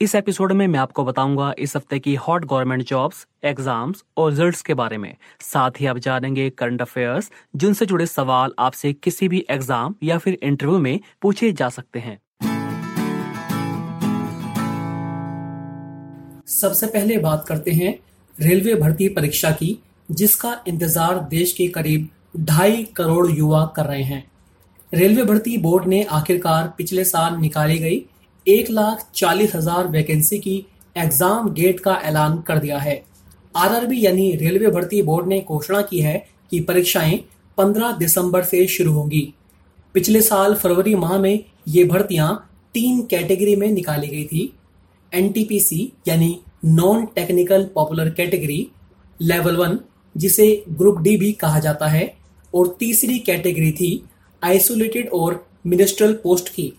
इस एपिसोड में मैं आपको बताऊँगा इस हफ़्ते की हॉट गवर्नमेंट जॉब्स, एग्ज़ाम्स और रिजल्ट्स के बारे में। साथ ही आप जानेंगे करंट अफेयर्स, जिनसे जुड़े सवाल आपसे किसी भी एग्ज़ाम या फिर इंटरव्यू में पूछे जा सकते हैं। सबसे पहले बात करते हैं रेलवे भर्ती परीक्षा की, जिसका इंतज़ार देश के करीब ढाई करोड़ युवा कर रहे हैं। रेलवे भर्ती बोर्ड ने आखिरकार पिछले साल निकाली गई एक लाख चालीस हज़ार वैकेंसी की एग्ज़ाम गेट का ऐलान कर दिया है। आरआरबी यानी रेलवे भर्ती बोर्ड ने घोषणा की है कि परीक्षाएँ 15 दिसंबर से शुरू होंगी। पिछले साल फरवरी माह में ये भर्तियाँ तीन कैटेगरी में निकाली गई थी। एनटीपीसी यानी non technical popular category level one जिसे ग्रुप डी भी कहा जाता है, और तीसरी कैटेगरी थी आइसोलेटेड और मिनिस्ट्रल पोस्ट की।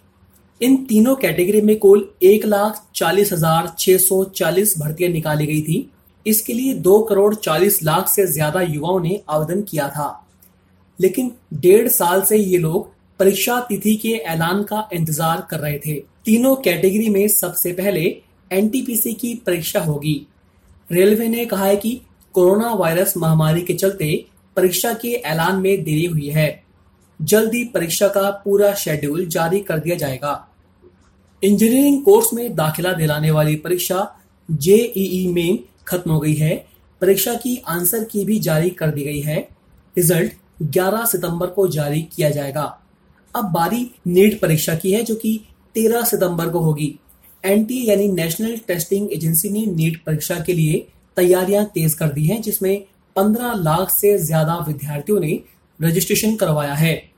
इन तीनों कैटेगरी में कुल एक लाख चालीस हज़ार छह सौ चालीस भर्तियाँ निकाली गई थी। इसके लिए दो करोड़ चालीस लाख से ज़्यादा युवाओं ने आवेदन किया था। लेकिन डेढ़ साल से ये लोग परीक्षा तिथि के ऐलान का इंतज़ार कर रहे थे। तीनों कैटेगरी में सबसे पहले एनटीपीसी की परीक्षा होगी। रेलवे ने कहा है कि कोरोना वायरस महामारी के चलते परीक्षा के ऐलान में देरी हुई है। जल्द ही परीक्षा का पूरा शेड्यूल जारी कर दिया जाएगा। इंजीनियरिंग कोर्स में दाखिला दिलाने वाली परीक्षा जेईई मेन खत्म हो गई है। परीक्षा की आंसर की भी जारी कर दी गई है। रिज़ल्ट 11 सितंबर को जारी किया जाएगा। अब बारी नीट परीक्षा की है, जो कि 13 सितंबर को होगी। एनटी यानी नेशनल टेस्टिंग एजेंसी ने नीट परीक्षा के लिए तैयारियाँ तेज कर दी हैं, जिसमें 15 लाख से ज़्यादा विद्यार्थियों ने रजिस्ट्रेशन करवाया है।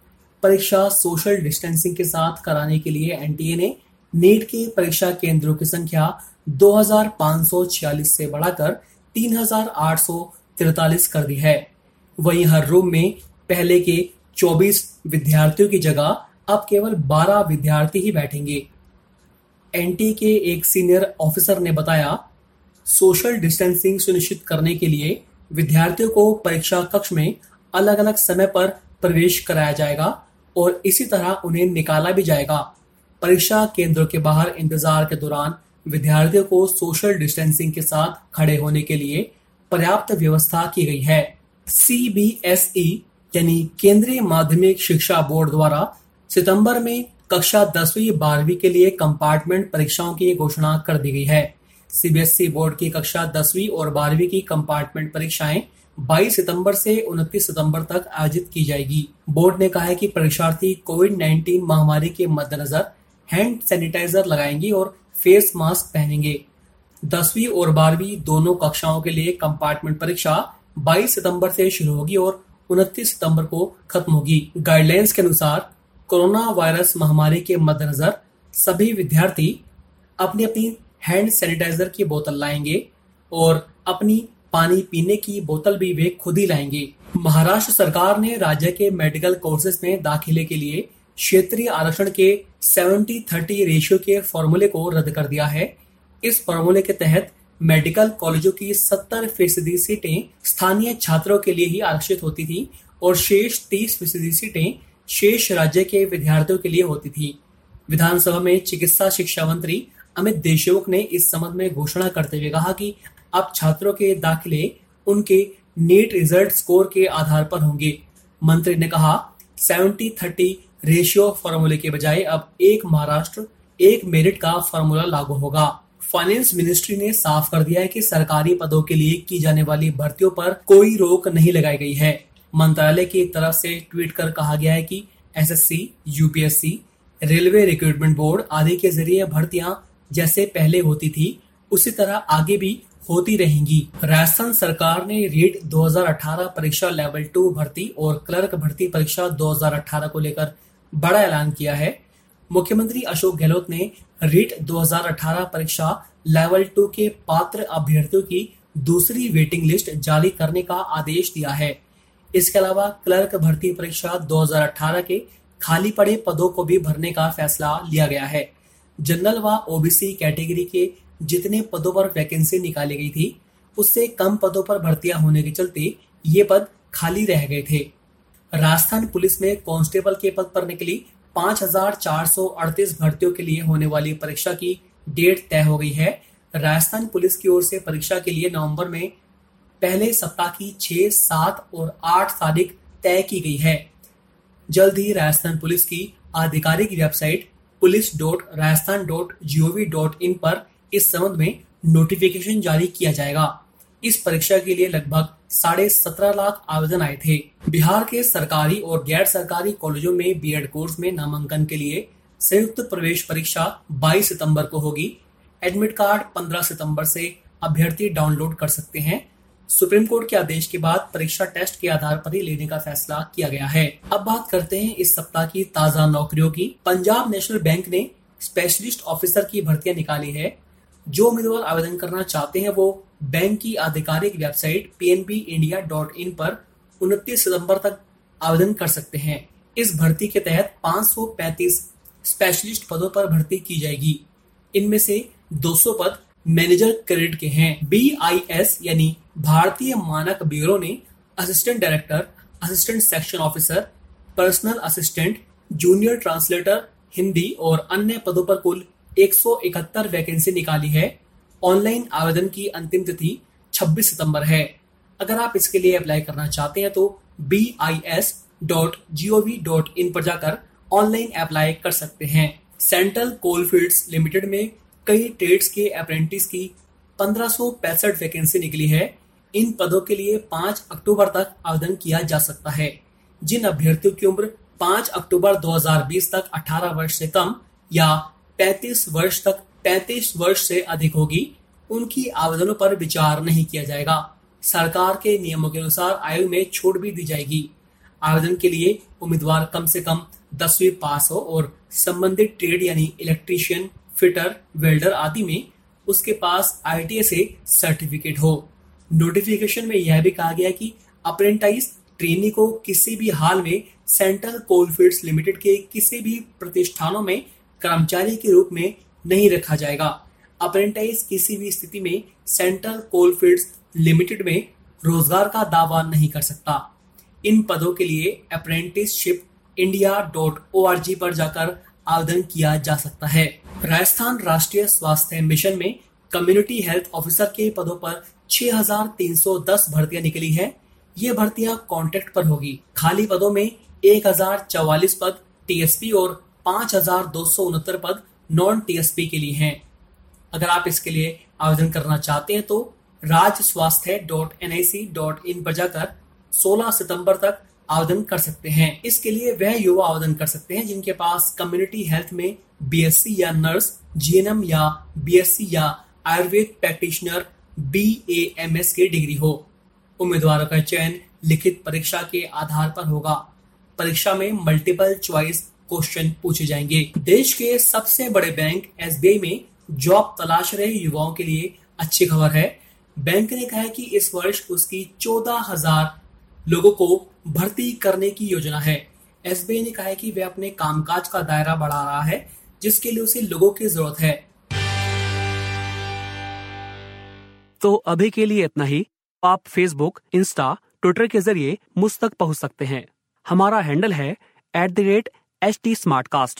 परीक्षा सोशल डिस्टेंसिंग के साथ कराने के लिए एनटीए ने नीट के परीक्षा केंद्रों की संख्या 2546 से बढ़ाकर 3843 कर दी है। वहीं हर रूम में पहले के 24 विद्यार्थियों की जगह अब केवल 12 विद्यार्थी ही बैठेंगे। एनटी के एक सीनियर ऑफिसर ने बताया, सोशल डिस्टेंसिंग सुनिश्चित करने के लिए विद्यार्थियों को परीक्षा कक्ष में अलग अलग समय पर प्रवेश कराया जाएगा और इसी तरह उन्हें निकाला भी जाएगा। परीक्षा केंद्रों के बाहर इंतज़ार के दौरान विद्यार्थियों को सोशल डिस्टेंसिंग के साथ खड़े होने के लिए पर्याप्त व्यवस्था की गई है। सीबीएसई यानी केंद्रीय माध्यमिक शिक्षा बोर्ड द्वारा सितंबर में कक्षा दसवीं, बारहवीं के लिए कंपार्टमेंट परीक्षाओं की घोषणा कर दी गई है। सीबीएसई बोर्ड की कक्षा दसवीं और बारहवीं की कंपार्टमेंट परीक्षाएँ 22 सितंबर से 29 सितंबर तक आयोजित की जाएगी। बोर्ड ने कहा है कि परीक्षार्थी कोविड 19 महामारी के मद्देनजर हैंड सैनिटाइजर लगाएँगे और फेस मास्क पहनेंगे। दसवीं और बारहवीं दोनों कक्षाओं के लिए कंपार्टमेंट परीक्षा 22 सितंबर से शुरू होगी और 29 सितंबर को खत्म होगी। गाइडलाइंस के अनुसार कोरोना वायरस महामारी के मद्देनजर सभी विद्यार्थी अपनी अपनी हैंड सैनिटाइजर की बोतल लाएँगे और अपनी पानी पीने की बोतल भी वे खुद ही लाएँगे। महाराष्ट्र सरकार ने राज्य के मेडिकल कोर्सेज में दाखिले के लिए क्षेत्रीय आरक्षण के 70-30 रेशियो के फॉर्मूले को रद्द कर दिया है। इस फॉर्मूले के तहत मेडिकल कॉलेजों की 70 फ़ीसदी सीटें स्थानीय छात्रों के लिए ही आरक्षित होती थी और शेष 30 फ़ीसदी सीटें शेष राज्य के विद्यार्थियों के लिए होती थी। विधानसभा में चिकित्सा शिक्षा मंत्री अमित देशमुख ने इस संबंध में घोषणा करते हुए कहा कि अब छात्रों के दाखिले उनके नीट रिज़ल्ट स्कोर के आधार पर होंगे। मंत्री ने कहा सेवेंटी थर्टी रेशियो फॉर्मूले के बजाय अब एक महाराष्ट्र एक मेरिट का फॉर्मूला लागू होगा। फाइनेंस मिनिस्ट्री ने साफ़ कर दिया है कि सरकारी पदों के लिए की जाने वाली भर्तियों पर कोई रोक नहीं लगाई गई है। मंत्रालय की तरफ़ से ट्वीट कर कहा गया है कि SSC, UPSC railway recruitment board आदि के ज़रिए भर्तियाँ जैसे पहले होती थी उसी तरह आगे भी होती रहेंगी। राजस्थान सरकार ने रीट 2018 परीक्षा लेवल टू भर्ती और क्लर्क भर्ती परीक्षा 2018 को लेकर बड़ा ऐलान किया है। मुख्यमंत्री अशोक गहलोत ने रीट 2018 परीक्षा लेवल टू के पात्र अभ्यर्थियों की दूसरी वेटिंग लिस्ट जारी करने का आदेश दिया है। इसके अलावा क्लर्क भर्ती परीक्षा 2018 के खाली पड़े पदों को भी भरने का फैसला लिया गया है। जनरल व ओबीसी कैटेगरी के जितने पदों पर वैकेंसी निकाली गई थी उससे कम पदों पर भर्तियाँ होने के चलते ये पद खाली रह गए थे। राजस्थान पुलिस में कांस्टेबल के पद पर निकली 5,438 भर्तियों के लिए होने वाली परीक्षा की डेट तय हो गई है। राजस्थान पुलिस की ओर से परीक्षा के लिए नवंबर में पहले सप्ताह की छह सात और आठ तारीख तय की गई है। जल्द ही राजस्थान पुलिस की आधिकारिक website police dot Rajasthan dot G O V dot in पर इस संबंध में नोटिफिकेशन जारी किया जाएगा। इस परीक्षा के लिए लगभग साढ़े सत्रह लाख आवेदन आए थे। बिहार के सरकारी और गैर सरकारी कॉलेजों में बीएड कोर्स में नामांकन के लिए संयुक्त प्रवेश परीक्षा 22 सितंबर को होगी। एडमिट कार्ड 15 सितंबर से अभ्यर्थी डाउनलोड कर सकते हैं। सुप्रीम कोर्ट के आदेश के बाद परीक्षा टेस्ट के आधार पर ही लेने का फैसला किया गया है। अब बात करते हैं इस सप्ताह की ताज़ा नौकरियों की। पंजाब नेशनल बैंक ने स्पेशलिस्ट ऑफिसर की भर्तियाँ निकाली है। जो उम्मीदवार आवेदन करना चाहते हैं वो बैंक की आधिकारिक वेबसाइट पी पर उनतीस सितंबर तक आवेदन कर सकते हैं। इस भर्ती के तहत 535 स्पेशलिस्ट पदों पर भर्ती की जाएगी। इनमें से 200 पद मैनेजर क्रेडिट के हैं। BIS यानी भारतीय मानक ब्यूरो ने assistant director assistant section officer personal assistant junior translator Hindi और अन्य पदों पर कुल 171 वैकेंसी निकाली है। ऑनलाइन आवेदन की अंतिम तिथि 26 सितंबर है। अगर आप इसके लिए अप्लाई करना चाहते हैं तो बी आई एस पर जाकर ऑनलाइन अप्लाई कर सकते हैं। सेंट्रल कोलफील्ड्स लिमिटेड में कई ट्रेड्स के अप्रेंटिस की पंद्रह वैकेंसी निकली है। इन पदों के लिए 5 अक्टूबर तक आवेदन किया जा सकता है। जिन अभ्यर्थियों की उम्र 5 अक्टूबर 2020 तक 18 वर्ष से कम या 35 वर्ष तक 35 वर्ष से अधिक होगी, उनकी आवेदनों पर विचार नहीं किया जाएगा। सरकार के नियमों के अनुसार आयु में छूट भी दी जाएगी। आवेदन के लिए उम्मीदवार कम से कम दसवीं पास हो और संबंधित ट्रेड यानी इलेक्ट्रीशियन, फिटर, वेल्डर आदि में उसके पास आईटीआई से सर्टिफिकेट हो। नोटिफिकेशन में यह भी कहा गया कि अप्रेंटाइज ट्रेनी को किसी भी हाल में सेंट्रल कोलफील्ड्स लिमिटेड के किसी भी प्रतिष्ठानों में कर्मचारी के रूप में नहीं रखा जाएगा। अप्रेंटाइज किसी भी स्थिति में सेंट्रल कोलफील्ड्स लिमिटेड में रोज़गार का दावा नहीं कर सकता। इन पदों के लिए apprenticeship India dot O R G पर जाकर आवेदन किया जा सकता है। राजस्थान राष्ट्रीय स्वास्थ्य मिशन में कम्युनिटी हेल्थ ऑफिसर के पदों पर 6,310 भर्तियाँ निकली है। ये भर्तियाँ कॉन्ट्रैक्ट पर होगी। खाली पदों में एक हज़ार चौवालीस पद टीएसपी और पाँच पद नॉन टीएसपी के लिए हैं। अगर आप इसके लिए आवेदन करना चाहते हैं तो राज्य स्वास्थ्य dot N I C dot in पर जाकर 16 सितंबर तक आवेदन कर सकते हैं। इसके लिए वह युवा आवेदन कर सकते हैं जिनके पास कम्युनिटी हेल्थ में बीएससी या नर्स जीएनएम या बीएससी या Ayurveda practitioner B M S की डिग्री हो। उम्मीदवारों का चयन लिखित परीक्षा के आधार पर होगा। परीक्षा में मल्टीपल च्वाइस क्वेश्चन पूछे जाएँगे। देश के सबसे बड़े बैंक एस में जॉब तलाश रहे युवाओं के लिए अच्छी खबर है। बैंक ने कहा है कि इस वर्ष उसकी चौदह हज़ार लोगों को भर्ती करने की योजना है। एस ने कहा है कि वह अपने कामकाज का दायरा बढ़ा रहा है, जिसके लिए उसे लोगों की ज़रूरत है। तो अभी के लिए इतना ही। आप फेसबुक इंस्टा ट्विटर के ज़रिए मुझ तक पहुँच सकते हैं। हमारा हैंडल है at the rate H T smart cast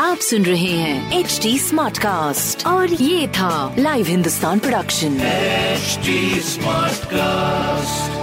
आप सुन रहे हैं एच टी स्मार्ट कास्ट और ये था live Hindustan production smart cast